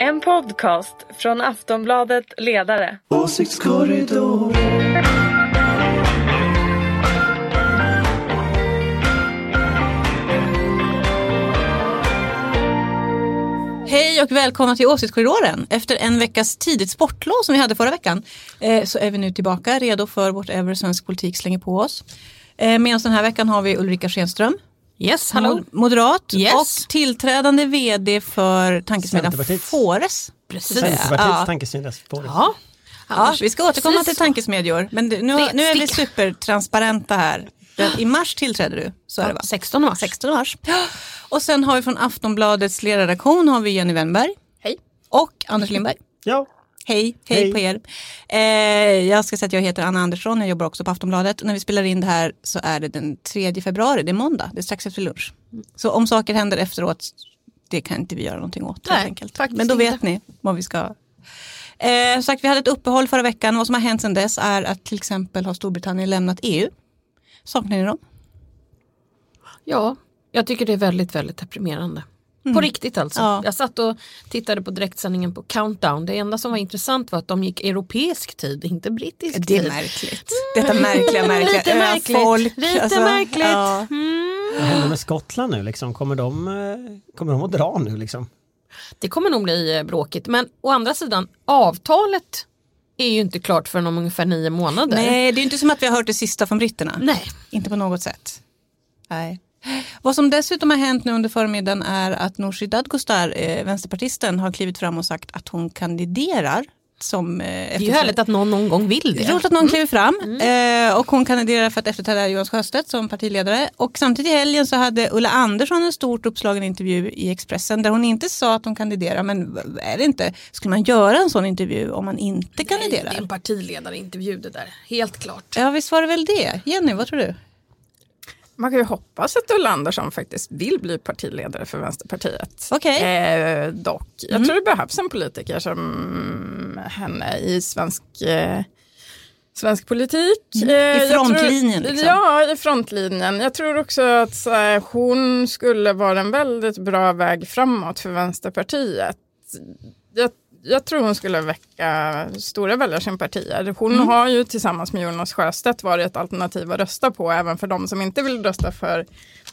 En podcast från Aftonbladet Ledare. Åsiktskorridor. Hej och välkomna till Åsiktskorridoren. Efter en veckas tidigt sportlov som vi hade förra veckan eh, så är vi nu tillbaka redo för whatever svensk politik slänger på oss. Eh, med oss den här veckan har vi Ulrika Schenström. Yes, hallå. Mod- Moderat Yes. och tillträdande vd för tankesmedjan. Fores. Precis. Centerpartiets Ja. tankesmedja det. Ja. Ja, vi ska återkomma Precis till tankesmedjor men nu, nu är vi supertransparenta här. I mars tillträder du, så är det va? 16 mars. 16 mars. Och sen har vi från Aftonbladets ledarredaktion har vi Jenny Wennberg Hej. och Anders Lindberg. Ja, Hej, hej, Hej. på er. Eh, jag ska säga att jag heter Anna Andersson, jag jobbar också på Aftonbladet. När vi spelar in det här så är det den 3 februari, det är måndag, det är strax efter lunch. Så om saker händer efteråt, det kan inte vi göra någonting åt helt Nej, enkelt. faktiskt Men då inte. vet ni vad vi ska. Eh, sagt, vi hade ett uppehåll förra veckan, vad som har hänt sedan dess är att till exempel har Storbritannien lämnat EU. Saknar ni dem? Ja, jag tycker det är väldigt, väldigt deprimerande. På riktigt alltså. Ja. Jag satt och tittade på direktsändningen på Countdown. Det enda som var intressant var att de gick europeisk tid, inte brittisk Det är tid. märkligt. Detta märkliga, märkliga Lite märkligt. öfolk. Lite alltså, märkligt. ja. vad händer med Skottland nu liksom? Kommer de, eh, kommer de att dra nu liksom? Det kommer nog bli eh, bråkigt. Men å andra sidan, avtalet är ju inte klart förrän om ungefär nio månader. Nej, det är inte som att vi har hört det sista från britterna. Nej. Inte på något sätt. Nej. Vad som dessutom har hänt nu under förmiddagen är att Nooshi Dadgostar, eh, vänsterpartisten, har klivit fram och sagt att hon kandiderar som eh, Det är ju härligt att någon någon gång vill det roligt att någon kliver fram eh, och hon kandiderar för att efterträda Jonas Sjöstedt som partiledare. Och samtidigt i helgen så hade Ulla Andersson en stort uppslagen intervju i Expressen där hon inte sa att hon kandiderar men är det inte, skulle man göra en sån intervju om man inte Nej, kandiderar? Det är en partiledarintervju det där, helt klart. Ja visst var det väl det. Jenny, vad tror du? Man kan ju hoppas att Ulla Andersson faktiskt vill bli partiledare för Vänsterpartiet. Okej. Eh, dock, jag tror det behövs en politiker som henne i svensk, eh, svensk politik. Mm. Eh, I jag frontlinjen, Tror, liksom. Ja, i frontlinjen. Jag tror också att här, hon skulle vara en väldigt bra väg framåt för Vänsterpartiet. Jag, jag tror hon skulle väcka stora väljarsympatier. Hon Mm. har ju tillsammans med Jonas Sjöstedt varit ett alternativ att rösta på även för de som inte vill rösta för,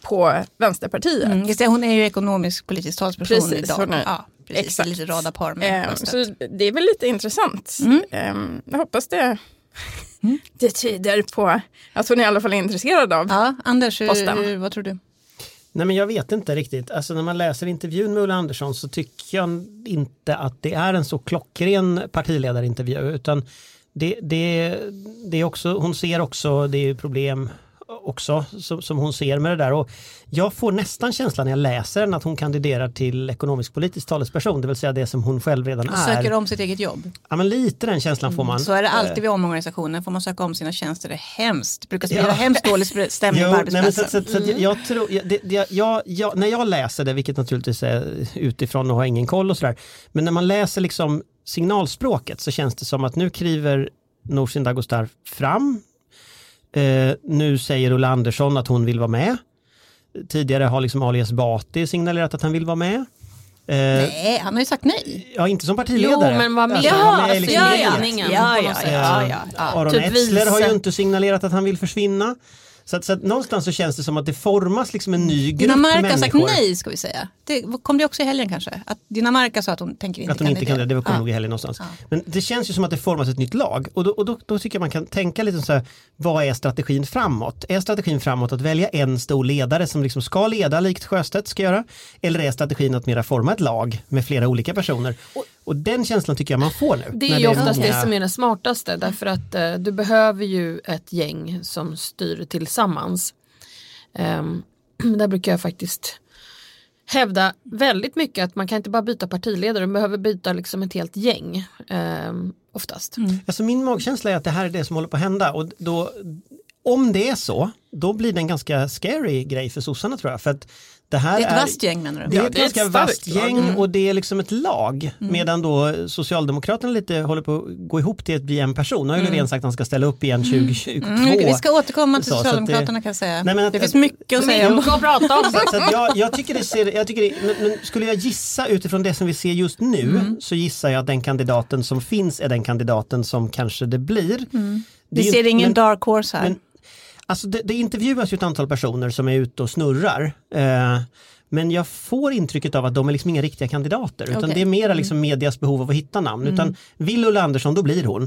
på Vänsterpartiet. Mm, just det, hon är ju ekonomisk politisk talsperson Precis, idag. hon är- ja, precis, exakt. Lite rada par med Eh, så det är väl lite intressant. Mm. Eh, jag hoppas det, det tyder på att hon i alla fall är intresserad av. Ja, Anders, Posten. hur, vad tror du? Nej men jag vet inte riktigt. Alltså när man läser intervjun med Ulla Andersson så tycker jag inte att det är en så klockren partiledarintervju utan det, det, det är också, hon ser också, det är problem också som, som hon ser med det där och jag får nästan känslan när jag läser den att hon kandiderar till ekonomisk politisk talesperson, det vill säga det som hon själv redan Och är. söker om sitt eget jobb. Ja men lite den känslan får man. Så är det Eh, alltid vid omorganisationer. Får man söka om sina tjänster, det är hemskt. Brukar Ja. sprida hemskt dålig stämning Jo, på nej, arbetsplatsen. så, så, så, att jag, jag tror, jag, det, det, jag, jag, när jag läser det, vilket naturligtvis är utifrån och har ingen koll och sådär, men när man läser liksom signalspråket så känns det som att nu kliver Nooshi Dadgostar fram. Eh, nu säger Ulla Andersson att hon vill vara med. Tidigare har liksom Ali Esbati signalerat att han vill vara med. Eh, Nej, han har ju sagt nej. Ja, inte som partiledare. Jo, men var med. Alltså, Ja, var med alltså, liksom ja, ja. Ja, ja, ja, ja, ja. Aron Typ Etzler har ju inte signalerat att han vill försvinna. Så att, så att någonstans så känns det som att det formas liksom en ny grupp Dinamarca har människor. sagt nej ska vi säga. Det kom det också i helgen kanske? Att Dinamarca sa att hon tänker inte Att hon inte kan det, det kommer Ja. nog i helgen någonstans. Men det känns ju som att det formas ett nytt lag och då, och då, då tycker jag man kan tänka lite så här, vad är strategin framåt? Är strategin framåt att välja en stor ledare som liksom ska leda likt Sjöstedt ska göra? Eller är strategin att mera forma ett lag med flera olika personer? Och, den känslan tycker jag man får nu. Det är ju oftast många- det som är det smartaste därför att eh, du behöver ju ett gäng som styr tillsammans. Um, där brukar jag faktiskt hävda väldigt mycket att man kan inte bara byta partiledare, man behöver byta liksom ett helt gäng ehm, oftast. Alltså min magkänsla är att det här är det som håller på att hända och då, om det är så, då blir det en ganska scary grej för sossarna tror jag. För att det här Det är ett vasst gäng menar du? det är Ja, ett ett ganska vasst gäng Mm. och det är liksom ett lag. Medan då Socialdemokraterna lite håller på att gå ihop till att bli en person. Nu har ju Löfven sagt att han ska ställa upp igen 2022. Mm, vi ska återkomma till Så, så att det- Socialdemokraterna kan jag säga. Nej, men att- det finns mycket att säga om Mycket att prata om. Så, så att jag, jag tycker det ser, jag tycker det, men, men skulle jag gissa utifrån det som vi ser just nu Mm. så gissar jag att den kandidaten som finns är den kandidaten som kanske det blir. Det Mm. Vi ju- ser ingen men- dark horse här. men- Alltså det, det intervjuas ju ett antal personer som är ute och snurrar. Eh, men jag får intrycket av att de är liksom inga riktiga kandidater. Utan. Mm. det är mera liksom medias behov av att hitta namn. Utan vill Ulla Andersson, då blir hon.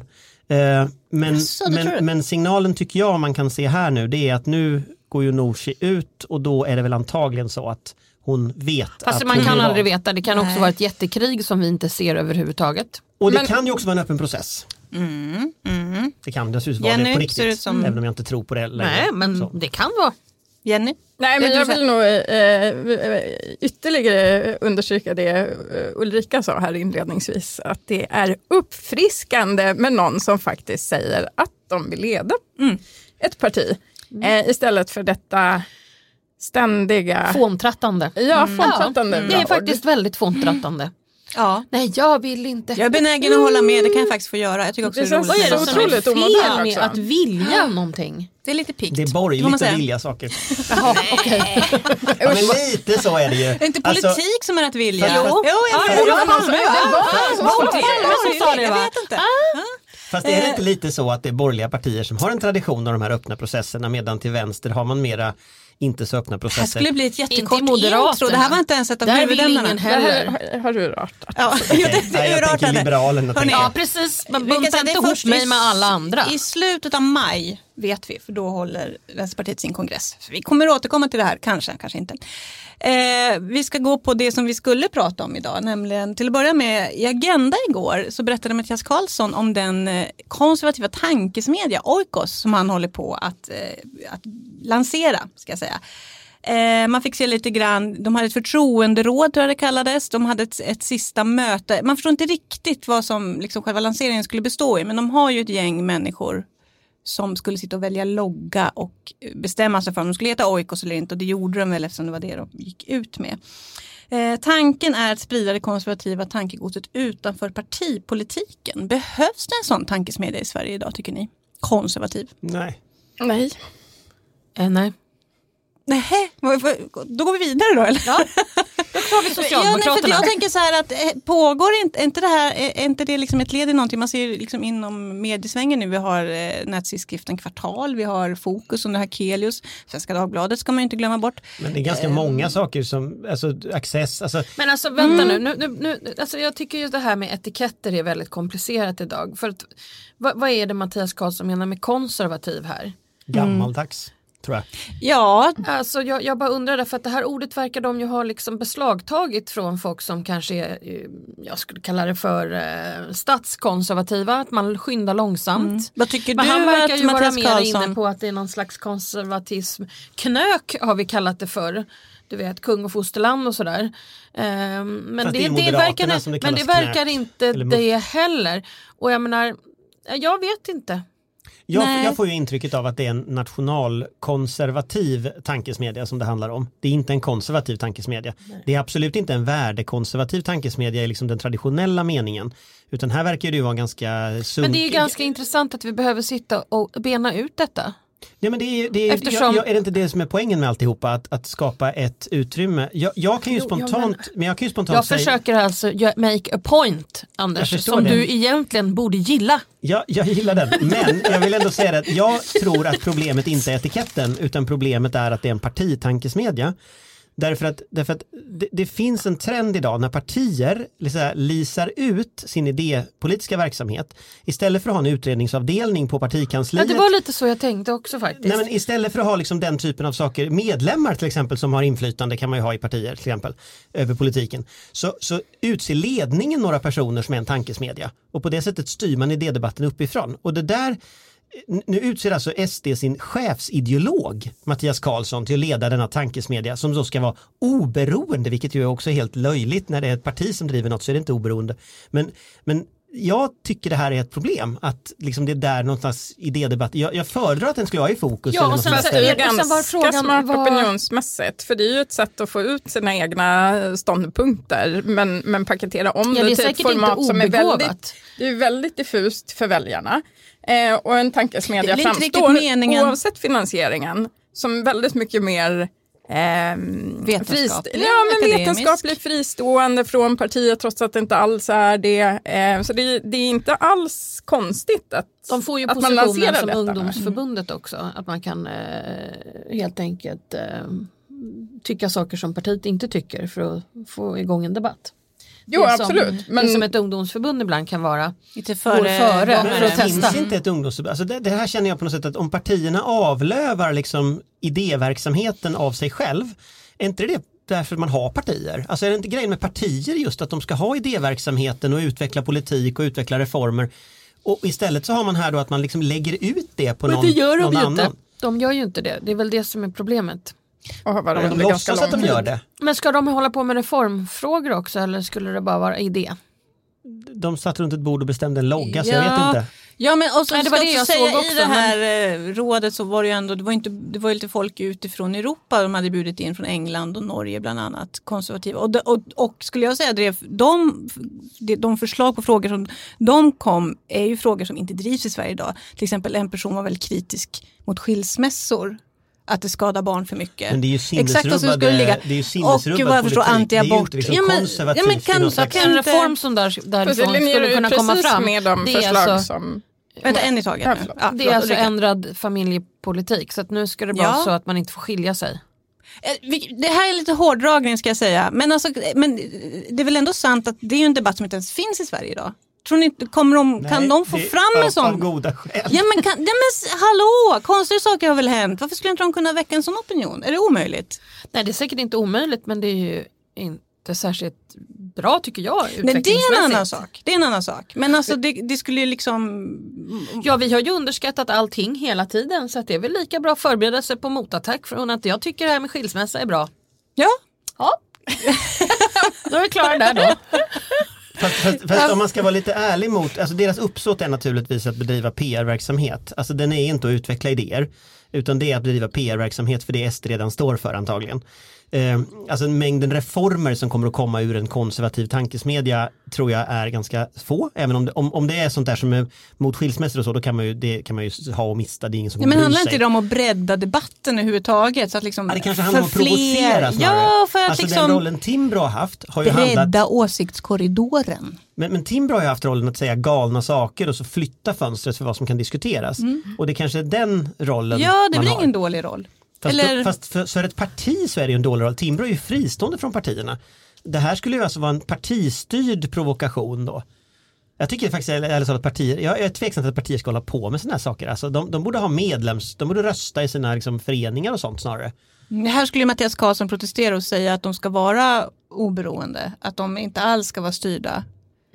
Eh, men, du? men, men signalen tycker jag man kan se här nu det är att nu går ju Nooshi ut och då är det väl antagligen så att hon vet Fast att man kan aldrig veta, det kan också Nej. vara ett jättekrig som vi inte ser överhuvudtaget. Och det Men- kan ju också vara en öppen process. Mm, mm. Det kan dessutom vara det på ser riktigt. ut som- Även om jag inte tror på det längre. Nej, men Så. det kan vara. Jenny? Nej, men jag vill nog eh, ytterligare understryka det eh, Ulrika sa här inledningsvis, att det är uppfriskande med någon som faktiskt säger att de vill leda Mm. ett parti. Eh, istället för detta ständiga... Fåntrattande. Ja, fåntrattande. Det är faktiskt väldigt fåntrattande. Ja. Nej, jag vill inte. Jag är benägen att hålla med, det kan jag faktiskt få göra. Jag tycker också Det det är roligt. Vad är det så som är otroligt fel med också. att vilja någonting? Det är lite pikt. Det är borgerligt att vilja saker. Jaha, okej. Ja, men lite så är det ju. Det är inte politik Alltså, som är att vilja. Fast- jo, jag Ja, vet. Olof Palme, som sa det, Jag vet inte. Fast är det inte lite så att det är borgerliga partier som har en tradition av de här öppna processerna medan till vänster har man mera inte så öppna Det processer. skulle bli ett Inte jättekort intro. Det här var inte ens ett av huvudämnena. Det här har- har du rört. Ja, jo, det, nej, det jag tänker. Liberalerna. Ja, precis. Men Vi kan bunta säga det inte ihop mig med alla andra. I slutet av maj vet vi, för då håller Vänsterpartiet sin kongress. Så vi kommer återkomma till det här, kanske, kanske inte. Eh, vi ska gå på det som vi skulle prata om idag, nämligen till att börja med i Agenda igår så berättade Mattias Karlsson om den eh, konservativa tankesmedja Oikos som han håller på att, eh, att lansera, ska jag säga. Eh, man fick se lite grann, de hade ett förtroenderåd tror jag det kallades, de hade ett, ett sista möte. Man förstår inte riktigt vad som liksom själva lanseringen skulle bestå i, men de har ju ett gäng människor som skulle sitta och välja logga och bestämma sig för om de skulle heta Oikos eller inte och det gjorde de väl eftersom det var det de gick ut med. Eh, tanken är att sprida det konservativa tankegodset utanför partipolitiken. Behövs det en sån tankesmedja i Sverige idag tycker ni? Konservativ? Nej. Nej. Eh, nej. Nej, då går vi vidare då eller? Ja, tar vi Ja, nej, för Socialdemokraterna. jag tänker så här att eh, pågår inte, inte det här, är inte det liksom ett led i någonting? Man ser liksom inom mediesvängen nu, vi har eh, nättidskriften Kvartal, vi har Fokus under Hakelius, Svenska Dagbladet ska man ju inte glömma bort. Men det är ganska Ehm. många saker som, alltså access, alltså Men alltså vänta Mm. nu, nu, nu, nu alltså jag tycker just det här med etiketter är väldigt komplicerat idag. För att, vad, vad är det Mattias Karlsson menar med konservativ här? gammaldags. Tror jag. Ja, Alltså jag, jag bara undrar därför att det här ordet verkar de ju ha liksom beslagtagit från folk som kanske är, eh, jag skulle kalla det för eh, statskonservativa, att man skyndar långsamt. vad tycker Men du han verkar ju vara Mattias mer Karlsson... inne på att det är någon slags konservatism. Knök har vi kallat det för. Du vet kung och fosterland och sådär. Ehm, men Fast det, det det, verkar, det men det verkar knök. inte Eller det heller. Och jag menar, jag vet inte. Jag, Nej. jag får ju intrycket av att det är en nationalkonservativ tankesmedja som det handlar om. Det är inte en konservativ tankesmedja. Det är absolut inte en värdekonservativ tankesmedja i liksom den traditionella meningen. Utan här verkar det ju vara ganska sunkig. Men det är ju ganska intressant att vi behöver sitta och bena ut detta. Ja, men det är, det är, Eftersom- jag, är det inte det som är poängen med alltihopa? Att, att skapa ett utrymme. Jag, jag kan ju Jo, ja, spontant, men, jag kan ju spontant Jag säga, försöker alltså make a point, Anders, som det. du egentligen borde gilla. Ja, jag gillar den, men jag vill ändå säga att jag tror att problemet inte är etiketten utan problemet är att det är en partitankesmedja. Därför att, därför att det, det finns en trend idag när partier liksom, lisar ut sin idépolitiska verksamhet istället för att ha en utredningsavdelning på Ja, partikansliet. det var lite så jag tänkte också faktiskt. Nej, men istället för att ha liksom den typen av saker, medlemmar till exempel som har inflytande kan man ju ha i partier till exempel över politiken. Så, så utser ledningen några personer som är en tankesmedja och på det sättet styr man idédebatten uppifrån. Och det där nu utser alltså SD sin chefsideolog Mattias Karlsson till att leda denna tankesmedja som då ska vara oberoende, vilket ju också är helt löjligt när det är ett parti som driver något så är det inte oberoende. Men, men jag tycker det här är ett problem, att liksom det är där någonstans idédebatt, jag, jag föredrar att den skulle vara i fokus. Ja, och sen så är det- och sen var frågan smart vad- opinionsmässigt, för det är ju ett sätt att få ut sina egna ståndpunkter, men, men paketera om Ja, det är det till ett format som är väldigt, det är väldigt diffust för väljarna. Eh, och en tankesmedja framstår, oavsett finansieringen, som väldigt mycket mer ehm, Vetenskaplig, ja, men akademisk. vetenskapligt fristående från partiet trots att det inte alls är det. Eh, så det, det är inte alls konstigt att, De får ju positionen som detta ungdomsförbundet också. Att man kan eh, helt enkelt eh, tycka saker som partiet inte tycker för att få igång en debatt. Jo, det som, absolut. Det Men, som ett ungdomsförbund ibland kan vara. Lite Går före, före. Men Men att det testa. finns inte ett ungdomsförbund. Alltså det, det här känner jag på något sätt att om partierna avlövar liksom idéverksamheten av sig själv, är inte det därför man har partier? Alltså är det inte grejen med partier just att de ska ha idéverksamheten och utveckla politik och utveckla reformer? Och istället så har man här då att man liksom lägger ut det på Men någon, det gör de någon ju annan. inte. De gör ju inte det. Det är väl det som är problemet. Och har Ja, men de låtsas att de gör det. Men ska de hålla på med reformfrågor också eller skulle det bara vara idé? De satt runt ett bord och bestämde en logga så jag Ja. vet inte. Ja men och så Nej, det var jag det jag säga såg i också, det här eh, rådet så var det ju ändå, det var, inte, det var ju lite folk utifrån Europa, de hade bjudit in från England och Norge bland annat, konservativa. Och, de- och, och skulle jag säga, drev, de, de, de förslag på frågor som de kom är ju frågor som inte drivs i Sverige idag. Till exempel en person var väldigt kritisk mot skilsmässor. Att det skadar barn för mycket. Men det är ju Exakt vad som sinnesrubbade, skulle ligga. det är ju Och sinnesrubbad vad jag förstår politik. Det är ju anti-abort. inte liksom Ja, men- ja, men kan- kan- En reform som där, därifrån skulle kunna komma fram. med de det är förslag alltså, som... Vänta, en i taget Ja. Ja, det är alltså ändrad familjepolitik så att nu ska det vara Ja. så att man inte får skilja sig. Eh, Det här är lite hårdragning ska jag säga. Men, alltså, men det är väl ändå sant att det är ju en debatt som inte ens finns i Sverige idag. Tror ni kommer de, kan Nej, de få det- fram en sån? Av goda skäl. Ja men, kan, ja, men hallå, konstiga saker har väl hänt. Varför skulle inte de kunna väcka en sån opinion? Är det omöjligt? Nej det är säkert inte omöjligt men det är ju inte särskilt bra tycker jag Nej, det är en annan sak. Det är en annan sak. Men alltså det, det skulle ju liksom... Ja vi har ju underskattat allting hela tiden så att det är väl lika bra förberedelse på motattack från att jag tycker det här med skilsmässa är bra. Ja, Ja. då är vi klara där då. Fast, fast, fast om man ska vara lite ärlig mot, alltså deras uppsåt är naturligtvis att bedriva PR-verksamhet. Alltså den är inte att utveckla idéer, utan det är att bedriva PR-verksamhet för det SD redan står för antagligen. Eh, alltså mängden reformer som kommer att komma ur en konservativ tankesmedja tror jag är ganska få. Även om det, om, om det är sånt där som är mot skilsmässor och så, då kan man ju, det kan man ju ha och mista, det är ingen som ja men handlar sig. inte det om att bredda debatten överhuvudtaget? Så att liksom Ja, det kanske handlar om att provocera snarare. Ja, för att alltså den liksom rollen Timbro har haft har ju handlat bredda åsiktskorridoren. Men, men Timbro har ju haft rollen att säga galna saker och så flytta fönstret för vad som kan diskuteras. Och det kanske är den rollen Mm. Ja, det är man väl har. ingen dålig roll. Fast, Eller- då, fast för, för ett parti så är det ju en dålig roll. Timbro är ju fristående från partierna. Det här skulle ju alltså vara en partistyrd provokation då. Jag tycker faktiskt ärligt att partier, jag är tveksam till att partier ska hålla på med sådana här saker. Alltså de, de borde ha medlems, de borde rösta i sina liksom, föreningar och sånt snarare. Det här skulle Mattias Karlsson protestera och säga att de ska vara oberoende. Att de inte alls ska vara styrda.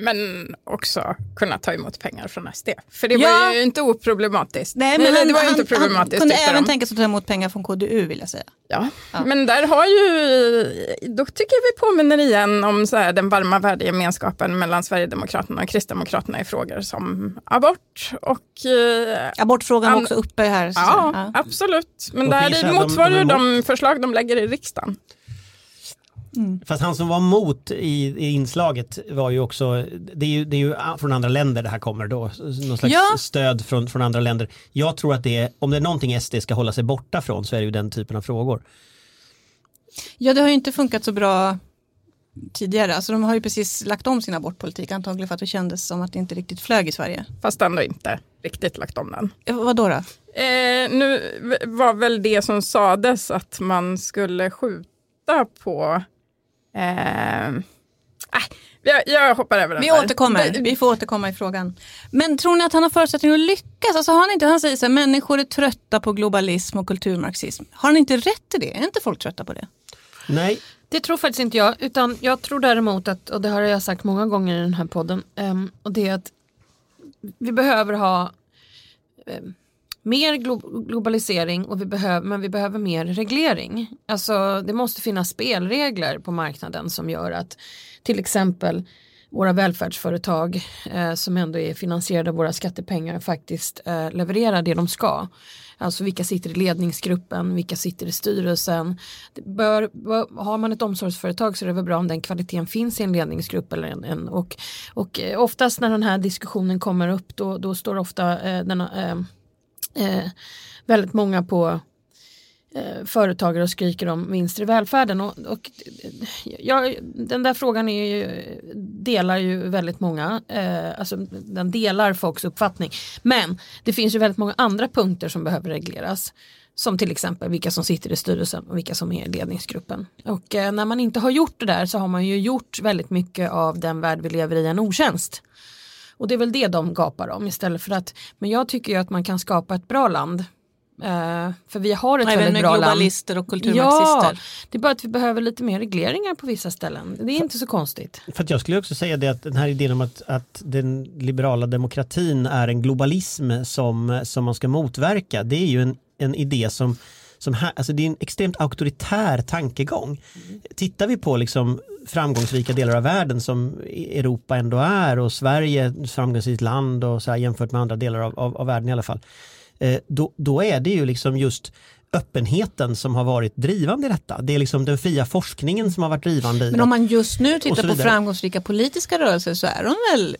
Men också kunna ta emot pengar från SD. För det Ja. var ju inte oproblematiskt. Nej, men han, det var han, inte han problematiskt. kunde tyckte även de. tänka sig att ta emot pengar från KDU vill jag säga. Ja. Men där har ju, då tycker jag vi påminner igen om så här, den varma värdegemenskapen mellan Sverigedemokraterna och Kristdemokraterna i frågor som abort och eh, Abortfrågan var också uppe här. så- Ja, ja. absolut. Men Och där de- motsvarar de emot. de förslag de lägger i riksdagen. Fast han som var emot i, i inslaget var ju också, det är ju, det är ju från andra länder det här kommer då, någon slags Ja. stöd från, från andra länder. Jag tror att det är, om det är någonting SD ska hålla sig borta från så är det ju den typen av frågor. ja, det har ju inte funkat så bra tidigare. Alltså, de har ju precis lagt om sin abortpolitik antagligen för att det kändes som att det inte riktigt flög i Sverige. Fast ändå inte riktigt lagt om den. Ja, vad då? då? Eh, nu var väl det som sades att man skulle skjuta på... Eh, jag, jag hoppar över den Vi där. återkommer, vi får återkomma i frågan. Men tror ni att han har förutsättningar att lyckas? Alltså, har han, inte, han säger så här, människor är trötta på globalism och kulturmarxism. Har han inte rätt i det? Är inte folk trötta på det? Nej, Det tror faktiskt inte jag, utan jag tror däremot att, och det har jag sagt många gånger i den här podden, ehm, och det är att vi behöver ha ehm, mer glo- globalisering, och vi behöver, men vi behöver mer reglering. Alltså det måste finnas spelregler på marknaden som gör att till exempel våra välfärdsföretag eh, som ändå är finansierade av våra skattepengar faktiskt eh, levererar det de ska. Alltså vilka sitter i ledningsgruppen, vilka sitter i styrelsen. Det bör, bör, har man ett omsorgsföretag så är det väl bra om den kvaliteten finns i en ledningsgrupp. Eller en, en och, och eh, oftast när den här diskussionen kommer upp då, då står ofta eh, den, eh, eh, väldigt många på eh, företagare och skriker om vinster i välfärden. Och, och eh, ja, den där frågan är ju, delar ju väldigt många, eh, alltså den delar folks uppfattning. Men det finns ju väldigt många andra punkter som behöver regleras. Som till exempel vilka som sitter i styrelsen och vilka som är i ledningsgruppen. Och eh, när man inte har gjort det där så har man ju gjort väldigt mycket av den värld vi lever i en otjänst. Och det är väl det de gapar om istället för att, men jag tycker ju att man kan skapa ett bra land Uh, för vi har ett Även väldigt bra land. globalister och kulturmarxister. Ja, det är bara att vi behöver lite mer regleringar på vissa ställen. Det är inte så konstigt. För att jag skulle också säga det att den här idén om att, att den liberala demokratin är en globalism som, som man ska motverka. Det är ju en, en idé som som här, alltså det är en extremt auktoritär tankegång. Mm. Tittar vi på liksom framgångsrika delar av världen som Europa ändå är och Sverige ett framgångsrikt land och så här jämfört med andra delar av, av, av världen i alla fall. Eh, då, då är det ju liksom just öppenheten som har varit drivande i detta. Det är liksom den fria forskningen som har varit drivande i Men om man just nu tittar på framgångsrika politiska rörelser så är de väl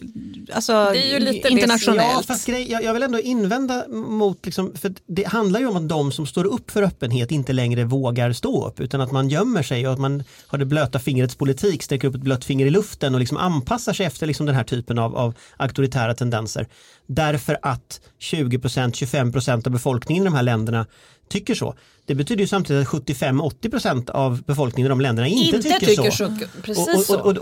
alltså, det är ju lite internationellt. Ja, fast grej, jag, jag, vill ändå invända mot, liksom, för det handlar ju om att de som står upp för öppenhet inte längre vågar stå upp utan att man gömmer sig och att man har det blöta fingrets politik, sträcker upp ett blött finger i luften och liksom anpassar sig efter liksom den här typen av, av auktoritära tendenser. Därför att 20-25% av befolkningen i de här länderna tycker så. Det betyder ju samtidigt att 75-80% av befolkningen i de länderna inte, inte tycker, tycker, så. så. Precis och,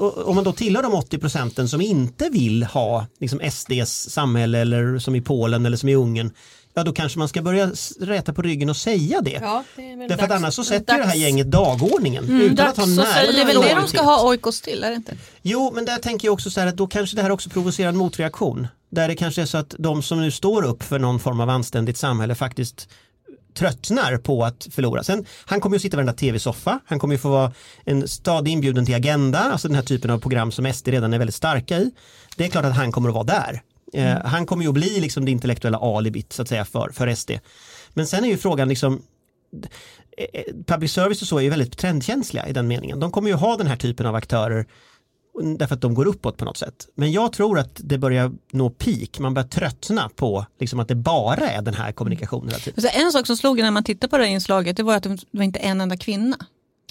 och, om man då tillhör de 80 procenten som inte vill ha liksom SDs samhälle eller som i Polen eller som i Ungern ja då kanske man ska börja räta på ryggen och säga det. Ja, det är Därför att annars så sätter ju det här gänget dagordningen Mm, utan att ha dags nära Det är väl det de ska ha oikos till, är det inte? Jo, men där tänker jag också så här att då kanske det här också provocerar en motreaktion. Där det kanske är så att de som nu står upp för någon form av anständigt samhälle faktiskt tröttnar på att förlora. Sen, han kommer ju att sitta i varenda tv-soffa, han kommer ju få vara en stadig inbjuden till Agenda, alltså den här typen av program som SD redan är väldigt starka i. Det är klart att han kommer att vara där. Eh, han kommer ju att bli liksom det intellektuella alibit så att säga för, för SD. Men sen är ju frågan liksom eh, public service och så är ju väldigt trendkänsliga i den meningen. De kommer ju ha den här typen av aktörer därför att de går uppåt på något sätt. Men jag tror att det börjar nå peak, man börjar tröttna på liksom att det bara är den här kommunikationen hela tiden. En sak som slog en när man tittar på det här inslaget det var att det var inte en enda kvinna.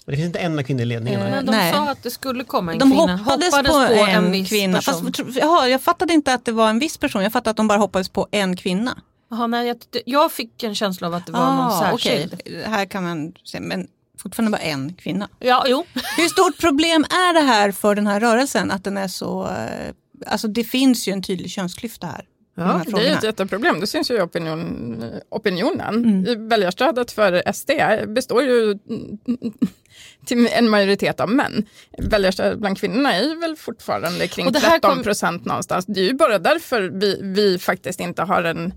Det finns inte en kvinna i ledningen. Eh? Men de Nej. sa att det skulle komma en De kvinna. hoppades, på, en, viss kvinna. person. Fast, jaha, jag fattade inte att det var en viss person, jag fattade att de bara hoppades på en kvinna. Jaha, nej, jag, jag fick en känsla av att det var någon Ah, särskild. okej. Här kan man se, men fortfarande bara en kvinna. Ja, jo. Hur stort problem är det här för den här rörelsen? Att den är så, eh, alltså det finns ju en tydlig könsklyfta här. Ja, det är ett jätteproblem. Det syns ju i opinion, opinionen. Mm. Väljarstödet för SD består ju till en majoritet av män. Väljarstödet bland kvinnorna är väl fortfarande kring Och det här 13 kom- procent någonstans. Det är ju bara därför vi, vi faktiskt inte har en eh,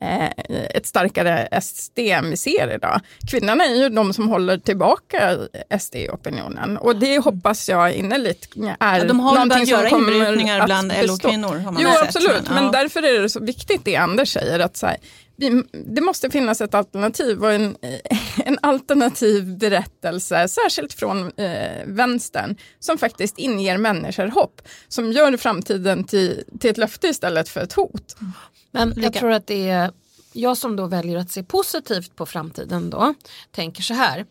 ett starkare SD än vi ser idag. Kvinnorna är ju de som håller tillbaka SD i opinionen och det hoppas jag innerligt är Ja, de har någonting börjat som göra kommer inbrytningar att bland. LO-kvinnor. har man Jo, sett, absolut, men ja. därför är det så viktigt det Anders säger att så här, vi, det måste finnas ett alternativ och en, en alternativ berättelse, särskilt från eh, vänstern, som faktiskt inger människor hopp, som gör framtiden till, till ett löfte istället för ett hot. Men jag tror att det är jag som då väljer att se positivt på framtiden då tänker så här.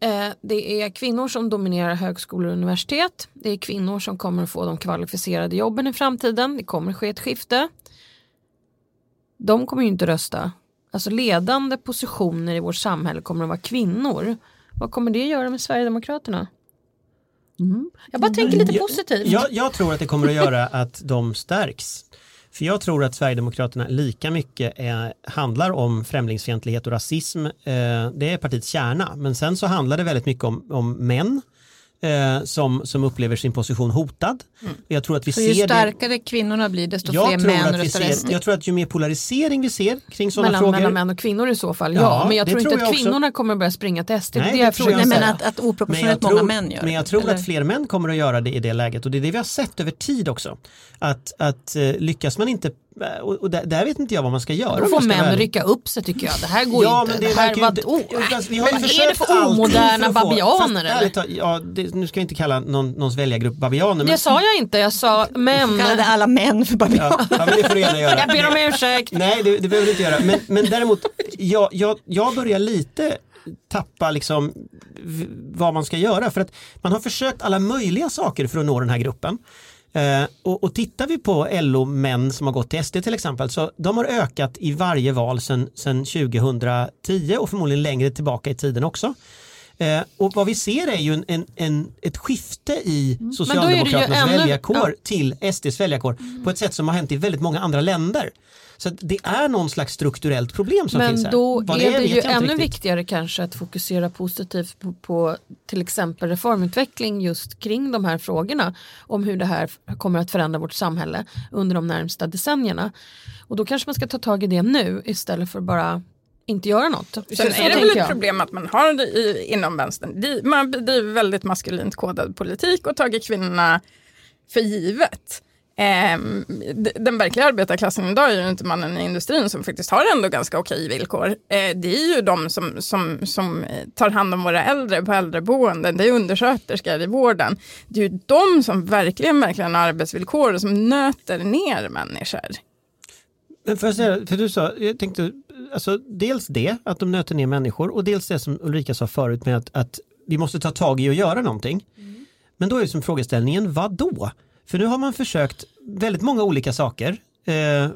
Eh, det är kvinnor som dominerar högskolor och universitet. Det är kvinnor som kommer att få de kvalificerade jobben i framtiden. Det kommer att ske ett skifte. De kommer ju inte rösta. Alltså ledande positioner i vårt samhälle kommer att vara kvinnor. Vad kommer det göra med Sverigedemokraterna? Mm. Jag bara tänker lite positivt. Jag, jag tror att det kommer att göra att de stärks. För jag tror att Sverigedemokraterna lika mycket är, handlar om främlingsfientlighet och rasism. Eh, det är partiets kärna. Men sen så handlar det väldigt mycket om, om män eh, som, som upplever sin position hotad. Jag tror att vi Så ju ser det starkare kvinnorna blir desto jag fler män att röstar ser, jag tror att ju mer polarisering vi ser kring sådana mellan, frågor. mellan män och kvinnor i så fall, ja. Ja, men jag det tror inte tror att jag också. kvinnorna kommer att börja springa till SD. Nej, det det det jag tror jag inte. men att, att oproportionerligt jag, många tror, män gör men det, jag tror eller? att fler män kommer att göra det i det läget och det är det vi har sett över tid också. Att, att eh, lyckas man inte, och, och där, där vet inte jag vad man ska göra. Då får män ärlig. rycka upp sig tycker jag. Det här går Ja, inte. men Det, det här, vadå? inte- vi har ju Men är det för omoderna för få- babianer fast eller? Ja, det, nu ska jag inte kalla någon, någons väljargrupp babianer. Det sa jag inte, jag sa män. Kallade alla män för babianer. Ja, ja, men det får du gärna göra. Jag ber om ursäkt. Nej, det, det behöver du inte göra. Men, men däremot, jag, jag, jag börjar lite tappa liksom vad man ska göra. För att man har försökt alla möjliga saker för att nå den här gruppen. Eh, och, och tittar vi på LO-män som har gått till SD till exempel, så de har ökat i varje val sedan 2010 och förmodligen längre tillbaka i tiden också. Eh, och vad vi ser är ju en, en, en, ett skifte i Mm. Socialdemokraternas ännu- väljarkår ja. till SDs väljarkår på ett sätt som har hänt i väldigt många andra länder. Så det är någon slags strukturellt problem som finns Men här. då Vad är det vet ju ännu riktigt. viktigare kanske att fokusera positivt på, på till exempel reformutveckling just kring de här frågorna om hur det här kommer att förändra vårt samhälle under de närmsta decennierna. Och då kanske man ska ta tag i det nu istället för bara inte göra något. Så, Sen så är det väl ett jag. problem att man har det i, inom vänstern. De, man bedriver väldigt maskulint kodad politik och tagit kvinnorna för givet. Ehm, den verkliga arbetarklassen idag är ju inte mannen i industrin som faktiskt har ändå ganska okej villkor. Eh, det är ju de som, som, som tar hand om våra äldre på äldreboenden, det är undersköterskor i vården. Det är ju de som verkligen, verkligen har arbetsvillkor och som nöter ner människor. Men för, att säga, för du sa, jag tänkte, alltså, dels det, att de nöter ner människor och dels det som Ulrika sa förut med att, att vi måste ta tag i och göra någonting. Men då är som frågeställningen, vad då? För nu har man försökt väldigt många olika saker, eh,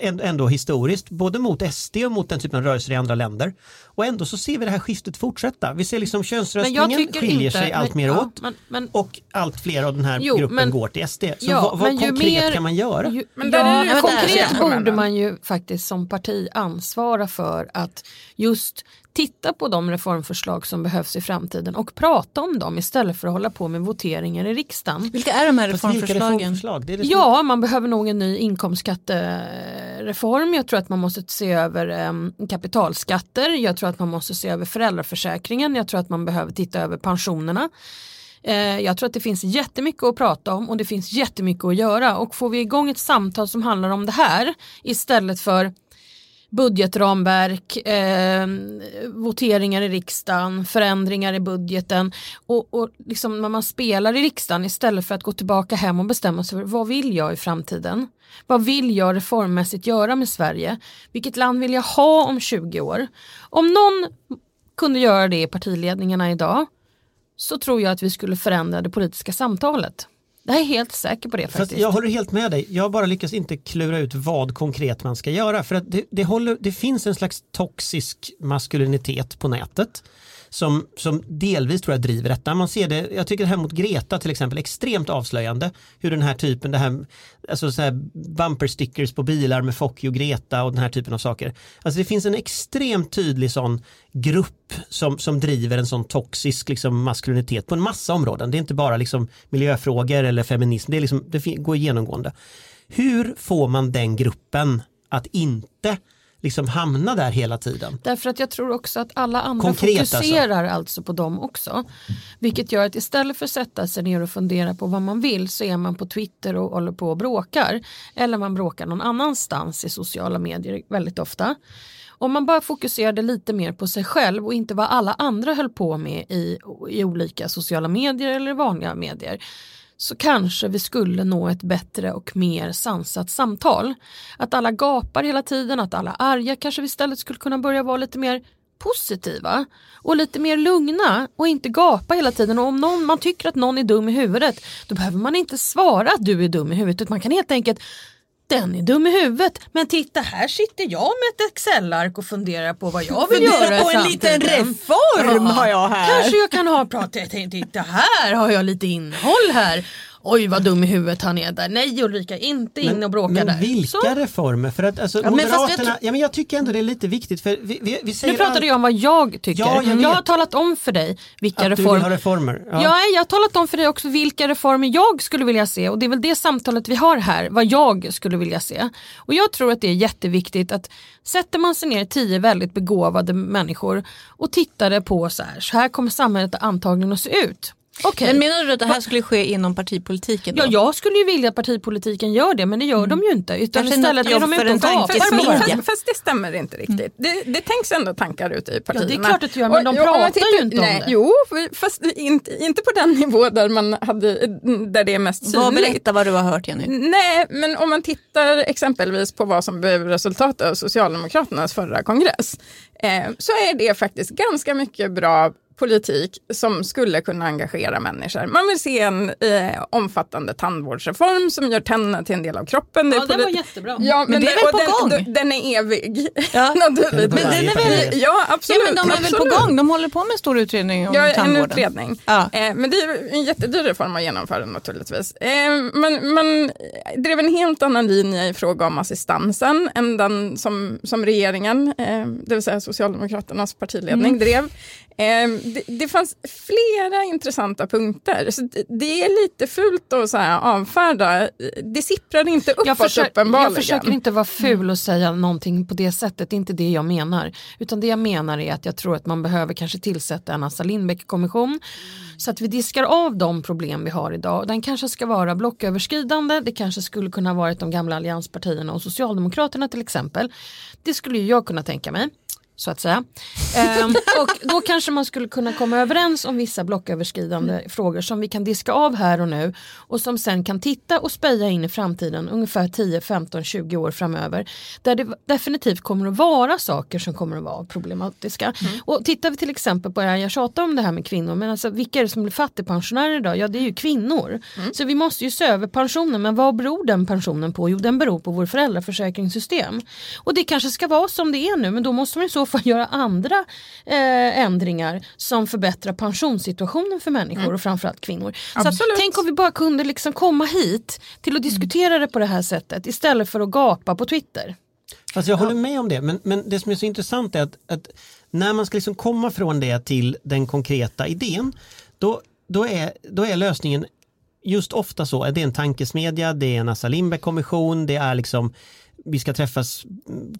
ändå historiskt, både mot SD och mot den typen av rörelser i andra länder. Och ändå så ser vi det här skiftet fortsätta. Vi ser liksom könsröstningen skiljer inte, sig allt men- mer ja, åt. Men, men, Och allt fler av den här Jo, gruppen men- går till SD. Så Ja, vad, vad konkret mer- kan man göra? ju, Men där ja, är det ju men konkret borde man ju faktiskt som parti ansvara för att just titta på de reformförslag som behövs i framtiden och prata om dem istället för att hålla på med voteringar i riksdagen. Vilka är de här reformförslagen? reformförslag? Det det Ja, man behöver nog en ny inkomstskattereform. Jag tror att man måste se över em, kapitalskatter. Jag tror att man måste se över föräldraförsäkringen. Jag tror att man behöver titta över pensionerna. Eh, jag tror att det finns jättemycket att prata om och det finns jättemycket att göra och får vi igång ett samtal som handlar om det här istället för budgetramverk, eh, voteringar i riksdagen, förändringar i budgeten och, och liksom när man spelar i riksdagen istället för att gå tillbaka hem och bestämma sig för vad vill jag i framtiden? Vad vill jag reformmässigt göra med Sverige? Vilket land vill jag ha om 20 år? Om någon kunde göra det i partiledningarna idag så tror jag att vi skulle förändra det politiska samtalet. Jag är helt säker på det Fast faktiskt. jag håller helt med dig. Jag bara lyckas inte klura ut vad konkret man ska göra. För att det, det, håller, det finns en slags toxisk maskulinitet på nätet. Som, som delvis tror jag driver detta. Man ser det, jag tycker det här mot Greta till exempel, extremt avslöjande. Hur den här typen, det här, alltså så här bumper stickers på bilar med Fuck och Greta och den här typen av saker. Alltså det finns en extremt tydlig sån grupp som, som driver en sån toxisk liksom, maskulinitet på en massa områden. Det är inte bara liksom miljöfrågor eller feminism, det, är liksom, det går genomgående. Hur får man den gruppen att inte liksom hamna där hela tiden? Därför att jag tror också att alla andra Konkret, alltså. fokuserar alltså. på dem också. Vilket gör att istället för att sätta sig ner och fundera på vad man vill så är man på Twitter och håller på och bråkar. Eller man bråkar någon annanstans i sociala medier väldigt ofta. Om man bara fokuserade lite mer på sig själv och inte vad alla andra höll på med i, i olika sociala medier eller vanliga medier så kanske vi skulle nå ett bättre och mer sansat samtal. Att alla gapar hela tiden, att alla är arga kanske vi istället skulle kunna börja vara lite mer positiva och lite mer lugna och inte gapa hela tiden. Och om någon, man tycker att någon är dum i huvudet då behöver man inte svara att du är dum i huvudet utan man kan helt enkelt den är dum i huvudet men titta här sitter jag med ett Excel-ark och funderar på vad jag vill göra i på en liten reform har jag här. Kanske jag kan ha pratat, titta här har jag lite innehåll här. Oj vad dum i huvudet han är där. Nej Ulrika, inte in och bråka men där. vilka Så. reformer? För att alltså, Ja, men fast Moderaterna, jag ja, men jag tycker ändå det är lite viktigt för vi, vi, vi säger Nu pratade all- jag om vad jag tycker. Ja, jag jag, har talat om för dig vilka att du vill reformer ha reformer. Ja. jag har talat om för dig också vilka reformer jag skulle vilja se och det är väl det samtalet vi har här, vad jag skulle vilja se. Och jag tror att det är jätteviktigt att sätter man sig ner tio väldigt begåvade människor och tittade på så här, så här kommer samhället antagligen att se ut. Okej. Men menar du att det här skulle ske inom partipolitiken? Då? Ja, jag skulle ju vilja att partipolitiken gör det men det gör de ju inte. Utan Kanske istället är de ute och gapar Fast, varandra. fast, det stämmer inte riktigt. Det, det tänks ändå tankar ute i partierna. det är klart att det gör, men de Och- och om man pratar ju inte om nej, det. Jo, fast inte, inte på den nivå där, man hade, där det är mest synligt. Vad berätta vad du har hört Jenny. Nej, men om man tittar exempelvis på vad som blev resultatet av Socialdemokraternas förra kongress eh, så är det faktiskt ganska mycket bra politik som skulle kunna engagera människor. Man vill se en eh, omfattande tandvårdsreform som gör tänderna till en del av kroppen. Ja, det var polit- jättebra. Ja, men, det är väl på den, gång? Den, den är evig. Ja. Naturligtvis. Men den är väl- Ja, Ja, absolut. men de är väl på absolut. gång, de håller på med en stor utredning om Ja, en tandvården. utredning. Ja. Eh, men det är en jättedyr reform att genomföra naturligtvis. Eh, man, man drev en helt annan linje i fråga om assistansen än den som, som regeringen, eh, det vill säga Socialdemokraternas partiledning, drev. Eh, det, det fanns flera intressanta punkter. Så det, det är lite fult att så här avfärda. Det sipprar inte uppåt Jag, försöker, uppenbarligen. jag försöker inte vara ful och säga någonting på det sättet, det är inte det jag menar. Utan det jag menar är att jag tror att man behöver kanske tillsätta en Assa Lindbeck-kommission så att vi diskar av de problem vi har idag. Den kanske ska vara blocköverskridande, det kanske skulle kunna vara de gamla allianspartierna och Socialdemokraterna till exempel. Det skulle jag kunna tänka mig så att säga. Ehm, och då kanske man skulle kunna komma överens om vissa blocköverskridande frågor som vi kan diska av här och nu och som sen kan titta och speja in i framtiden ungefär 10, 15, 20 år framöver. Där det definitivt kommer att vara saker som kommer att vara problematiska. Och tittar vi till exempel på det här, jag tjatar om det här med kvinnor, men alltså vilka är det som blir fattigpensionärer idag? Ja det är ju kvinnor. Så vi måste ju se över pensionen, men vad beror den pensionen på? Jo den beror på vår föräldraförsäkringssystem. Och det kanske ska vara som det är nu, men då måste man i så fall göra andra eh, ändringar som förbättrar pensionssituationen för människor och framförallt kvinnor. Så att, tänk om vi bara kunde liksom komma hit till att diskutera det på det här sättet istället för att gapa på Twitter. Fast jag håller med om det, men, men det som är så intressant är att, att när man ska liksom komma från det till den konkreta idén, då, då, är, då är lösningen just ofta så, det är en tankesmedja, det är en Assa Lindbeck-kommission, det är liksom vi ska träffas,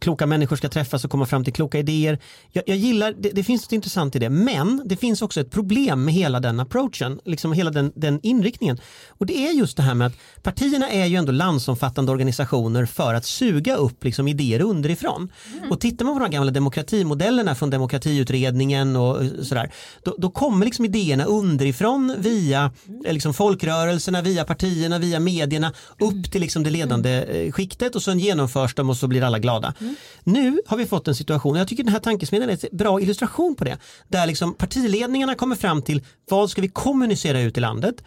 kloka människor ska träffas och komma fram till kloka idéer. Jag, jag gillar, det, det finns något intressant i det, men det finns också ett problem med hela den approachen, liksom hela den, den inriktningen. Och det är just det här med att partierna är ju ändå landsomfattande organisationer för att suga upp liksom idéer underifrån. Och tittar man på de gamla demokratimodellerna från demokratiutredningen och sådär, då, då kommer liksom idéerna underifrån via eh, liksom folkrörelserna, via partierna, via medierna upp till liksom det ledande eh, skiktet och sen genomförs de och så blir alla glada. Nu har vi fått en situation, jag tycker den här tankesmedjan är en bra illustration på det, där liksom partiledningarna kommer fram till vad ska vi kommunicera ut i landet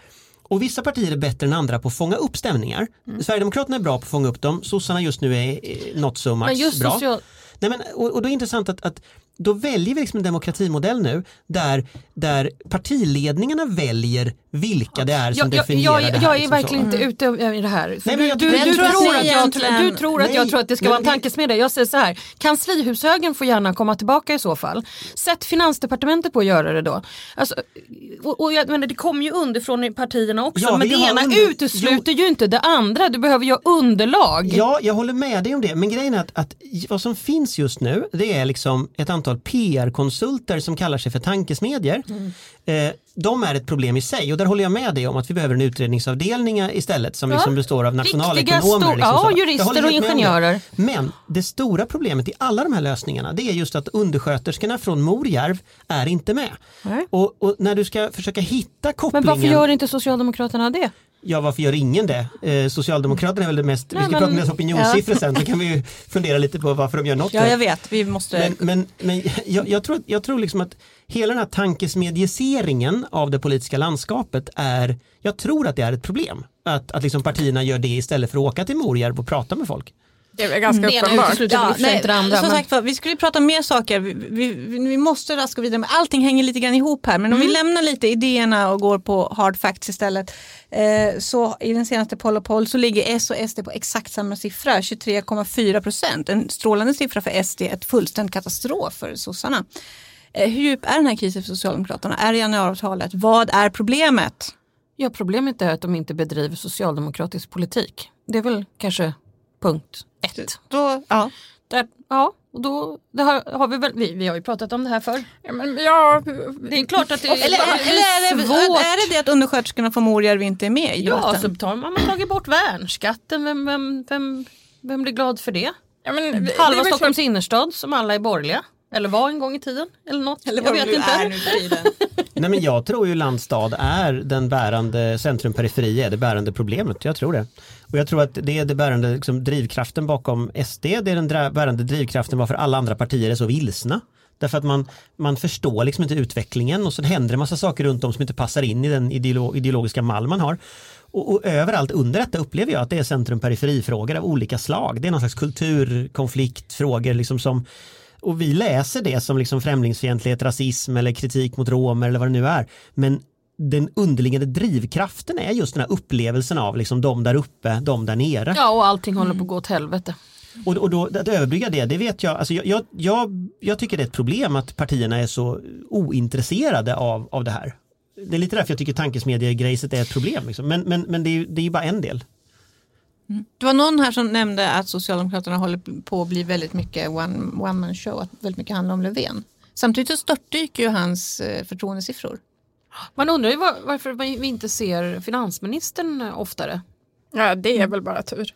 och vissa partier är bättre än andra på att fånga upp stämningar. Sverigedemokraterna är bra på att fånga upp dem, sossarna just nu är eh, not so much Men just bra. social... Nej, men, och, och då är det intressant att, att då väljer vi liksom en demokratimodell nu där, där partiledningarna väljer vilka det är som Jag, jag, definierar jag, det här. jag är liksom verkligen så. inte ute i det här. Nej, men du, jag du, tycker- du, Jag tror att jag, du tror att jag Nej, tror att det ska men vara en tankesmedja. Jag säger så här, kanslihushögen får gärna komma tillbaka i så fall. Sätt finansdepartementet på att göra det då. Alltså, och, och jag menar, det kommer ju underifrån i partierna också, Ja, men det ena under- utesluter ju inte det andra. Du behöver ju ha underlag. Ja, jag håller med dig om det. Men grejen är att, att vad som finns just nu det är liksom ett antal PR-konsulter som kallar sig för tankesmedjor. Eh, de är ett problem i sig och där håller jag med dig om att vi behöver en utredningsavdelning istället som Ja. liksom består av nationalekonomer. liksom ja, så. jurister och det. ingenjörer. Men det stora problemet i alla de här lösningarna det är just att undersköterskorna från Morjärv är inte med. Och, och när du ska försöka hitta Men kopplingen varför gör inte Socialdemokraterna det? Ja, varför gör ingen det? Eh, Socialdemokraterna är väl det mest, Nej, vi ska men- prata om deras opinionssiffror sen, så kan vi fundera lite på varför de gör något. Ja, där. jag vet. Vi måste... Men, men, men jag, jag, tror, jag tror liksom att hela den här tankesmedjiseringen av det politiska landskapet är, jag tror att det är ett problem. Att, att liksom partierna gör det istället för att åka till Morjärv och prata med folk. Det är ganska Det ena uppenbart. inte det andra. som men- sagt vi skulle prata om mer saker. Vi, vi, vi måste raskt gå vidare, men allting hänger lite grann ihop här. Men om vi lämnar lite idéerna och går på hard facts istället. Eh, så i den senaste poll och poll så ligger S och SD på exakt samma siffra, 23,4 procent. En strålande siffra för SD, ett fullständigt katastrof för sossarna. Eh, hur djup är den här krisen för Socialdemokraterna? Är det januariavtalet? Vad är problemet? Ja, problemet är att de inte bedriver socialdemokratisk politik. Det är väl kanske punkt ett. Då, ja. Där, ja, och då det har, har vi väl, vi, vi har ju pratat om det här förr. Ja, men, ja, Det är klart att det, Eller, eller är, det, är det det att undersköterskorna på Morjärv inte är med i Ja, så tar man, man tagit bort värnskatten. Vem, vem, vem, vem blir glad för det? ja, men, det- det är Halva väl Stockholms innerstad som alla är borgerliga. Eller var en gång i tiden. Eller något. jag vet inte. Nej, men jag tror ju landstad är den bärande, centrum periferi är det bärande problemet. Jag tror det. Och jag tror att det är det bärande liksom, drivkraften bakom SD. Det är den bärande drivkraften varför alla andra partier är så vilsna. Därför att man, man förstår liksom inte utvecklingen och så händer det massa saker runt om som inte passar in i den ideolo- ideologiska mall man har. Och, och överallt under detta upplever jag att det är centrum periferifrågor av olika slag. Det är någon slags kulturkonfliktfrågor liksom som och vi läser det som liksom främlingsfientlighet, rasism eller kritik mot romer eller vad det nu är. Men den underliggande drivkraften är just den här upplevelsen av liksom de där uppe, de där nere. Ja, och allting håller på att gå åt helvete. Och, och då, att överbrygga det, det vet jag, alltså jag, jag, jag, jag tycker det är ett problem att partierna är så ointresserade av, av det här. Det är lite därför jag tycker tankesmedjegrejset är ett problem. Liksom. Men, men, men det är ju det är ju bara en del. Det var någon här som nämnde att Socialdemokraterna håller på att bli väldigt mycket one, one man show, att väldigt mycket handlar om Löfven. Samtidigt så störtdyker ju hans eh, förtroendesiffror. Man undrar ju var, varför vi inte ser finansministern oftare. ja, det är väl bara tur.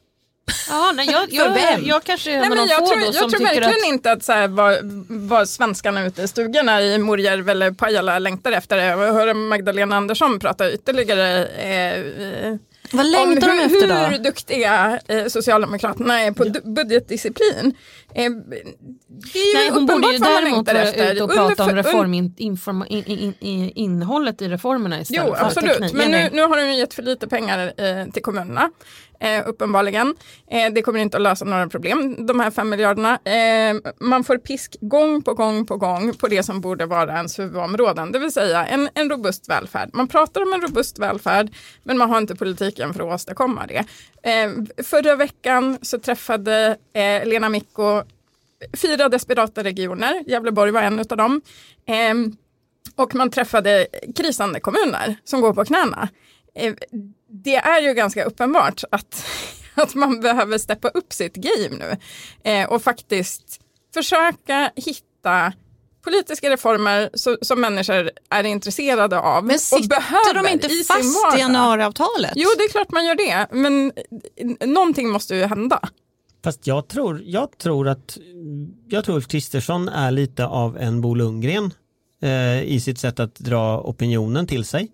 Ja, nej, jag, jag, jag kanske är Nej, men de jag få tror, då jag tror tycker verkligen att inte att så här, vad, vad svenskarna ute i stugorna i Morjärv eller Pajala längtar efter är att höra Magdalena Andersson prata ytterligare eh, Vad längtar de hur, efter hur då? duktiga eh, Socialdemokraterna är på d- budgetdisciplin. Eh, det är ju Nej, hon borde ju däremot vara efter. ute och prata om reform, informa, in, in, in, innehållet i reformerna istället Jo, för absolut. teknik. Men nu, nu har de gett för lite pengar eh, till kommunerna. Eh, uppenbarligen. Eh, det kommer inte att lösa några problem, de här fem miljarderna. Eh, man får pisk gång på gång på gång på det som borde vara ens huvudområden, det vill säga en, en robust välfärd. Man pratar om en robust välfärd, men man har inte politiken för att åstadkomma det. Eh, förra veckan så träffade eh, Lena Micko fyra desperata regioner, Gävleborg var en av dem. Eh, och man träffade krisande kommuner som går på knäna. Eh, Det är ju ganska uppenbart att, att man behöver steppa upp sitt game nu eh, och faktiskt försöka hitta politiska reformer så, som människor är intresserade av Men och sitter behöver de inte i sin fast i januariavtalet? Jo, det är klart man gör det, men någonting måste ju hända. Fast jag tror, jag tror att jag tror Ulf Kristersson är lite av en Bo Lundgren eh, i sitt sätt att dra opinionen till sig.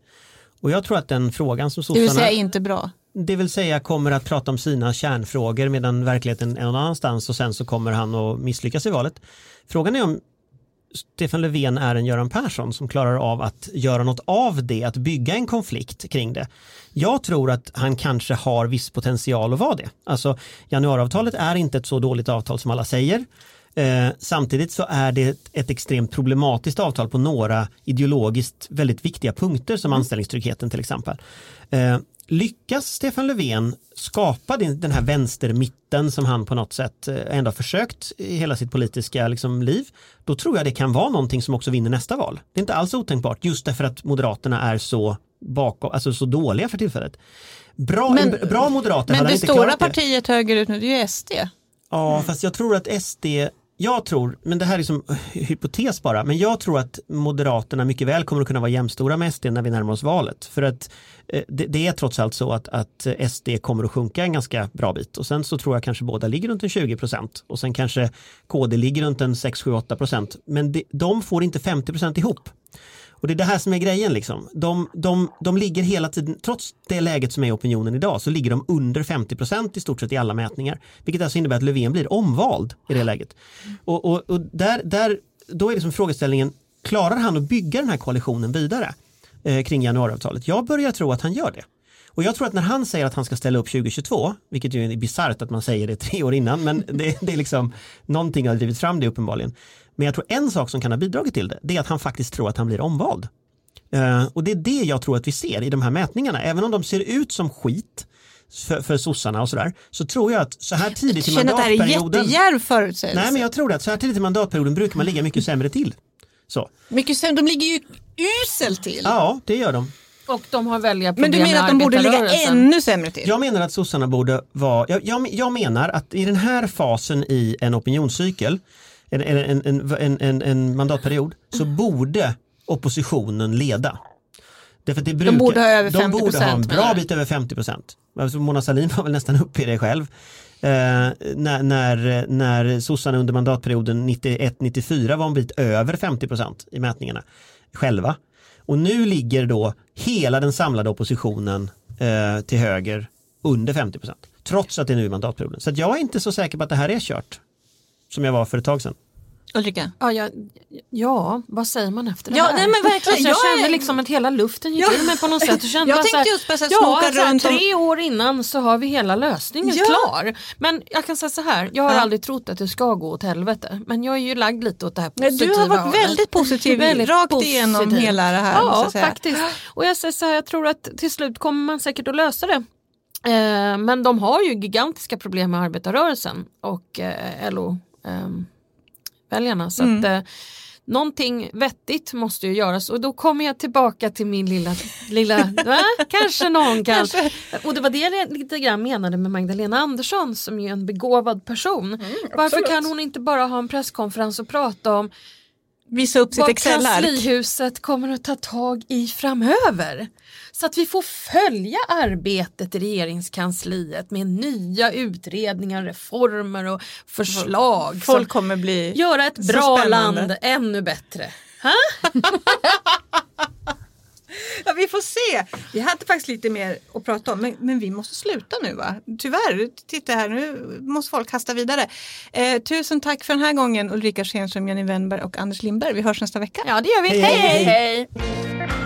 Och jag tror att den frågan som det vill sossarna, säga inte bra. det vill säga kommer att prata om sina kärnfrågor medan verkligheten är någon annanstans och sen så kommer han att misslyckas i valet. Frågan är om Stefan Löfven är en Göran Persson som klarar av att göra något av det, att bygga en konflikt kring det. Jag tror att han kanske har viss potential att vara det. Alltså januariavtalet är inte ett så dåligt avtal som alla säger. Eh, samtidigt så är det ett, ett extremt problematiskt avtal på några ideologiskt väldigt viktiga punkter som anställningstryggheten till exempel. Eh, lyckas Stefan Löfven skapa den, den här vänstermitten som han på något sätt eh, ändå försökt i hela sitt politiska liksom, liv, då tror jag det kan vara någonting som också vinner nästa val. Det är inte alls otänkbart just därför att Moderaterna är så bakom, alltså så dåliga för tillfället. Bra, Men- en bra moderater Men det stora det. partiet högerut nu, det är ju SD. Ja, fast jag tror att SD, jag tror, men det här är som hypotes bara, men jag tror att Moderaterna mycket väl kommer att kunna vara jämstora med SD när vi närmar oss valet. För att eh, det, det är trots allt så att, att eh, SD kommer att sjunka en ganska bra bit och sen så tror jag kanske båda ligger runt en 20 procent och sen kanske KD ligger runt en 6, 7, 8 procent. Men det, de får inte 50 procent ihop. Och det är det här som är grejen liksom. De, de, de ligger hela tiden, trots det läget som är i opinionen idag, så ligger de under 50 procent i stort sett i alla mätningar. Vilket alltså innebär att Löfven blir omvald i det läget. Och, och, och där, där, då är liksom frågeställningen, klarar han att bygga den här koalitionen vidare eh, kring januariavtalet? Jag börjar tro att han gör det. Och jag tror att när han säger att han ska ställa upp 2022, vilket ju är bisarrt att man säger det tre år innan, men det, det är liksom någonting har drivit fram det uppenbarligen. Men jag tror en sak som kan ha bidragit till det, det är att han faktiskt tror att han blir omvald. Eh, och det är det jag tror att vi ser i de här mätningarna, även om de ser ut som skit för, för sossarna och sådär, så tror jag att så här tidigt i Jag känner att det här är mandatperioden jättedjärv förutsägelse. Nej men jag tror det att så här tidigt i mandatperioden brukar man ligga mycket sämre till. Så. Mycket sämre, de ligger ju uselt till. Ja, det gör de. Och de har välja Men du menar att de borde ligga ännu sämre till? Jag menar att sossarna borde vara, jag, jag, jag menar att i den här fasen i en opinionscykel, en, en, en, en, en, mandatperiod, så borde oppositionen leda. Därför att det brukar, borde ha över de borde ha en 50%, bra bit över 50 procent. Alltså Mona Sahlin var väl nästan uppe i det själv. Eh, när, när, när sossarna under mandatperioden 91-94 var en bit över 50 procent i mätningarna själva. Och nu ligger då hela den samlade oppositionen eh, till höger under 50 procent. Trots att det är nu i mandatperioden. Så jag är inte så säker på att det här är kört. Som jag var för ett tag sedan. Ulrika? Ja, ja, ja, vad säger man efter det Ja, här? nej, men verkligen. Jag Jag är- kände liksom att hela luften gick Ja. ur mig på något sätt. Jag, kände Jag tänkte här, just här ja, snoka här, runt om- tre år innan så har vi hela lösningen Ja. klar. Men jag kan säga så här, jag har Ja. aldrig trott att det ska gå åt helvete. Men jag är ju lagd lite åt det här positiva du har varit hållet. väldigt positiv Väldigt rakt positiv. igenom hela det här. Ja, faktiskt. Och jag säger så här, jag tror att till slut kommer man säkert att lösa det. Eh, men de har ju gigantiska problem med arbetarrörelsen och eh, LO-väljarna. så Mm. att eh, någonting vettigt måste ju göras och då kommer jag tillbaka till min lilla, lilla va? kanske någon kan. Och det var det jag lite grann menade med Magdalena Andersson som ju är en begåvad person. Varför absolut. kan hon inte bara ha en presskonferens och prata om Visa upp sitt vad kanslihuset kommer att ta tag i framöver. Så att vi får följa arbetet i regeringskansliet med nya utredningar, reformer och förslag. Folk kommer bli... göra ett så bra spännande. land ännu bättre. Ja, vi får se. Vi hade faktiskt lite mer att prata om, men, men vi måste sluta nu va? Tyvärr, titta här, nu måste folk hasta vidare. Eh, tusen tack för den här gången Ulrika Schenström, Jenny Wennberg och Anders Lindberg. Vi hörs nästa vecka. Ja det gör vi. Hej, hej, hej. hej.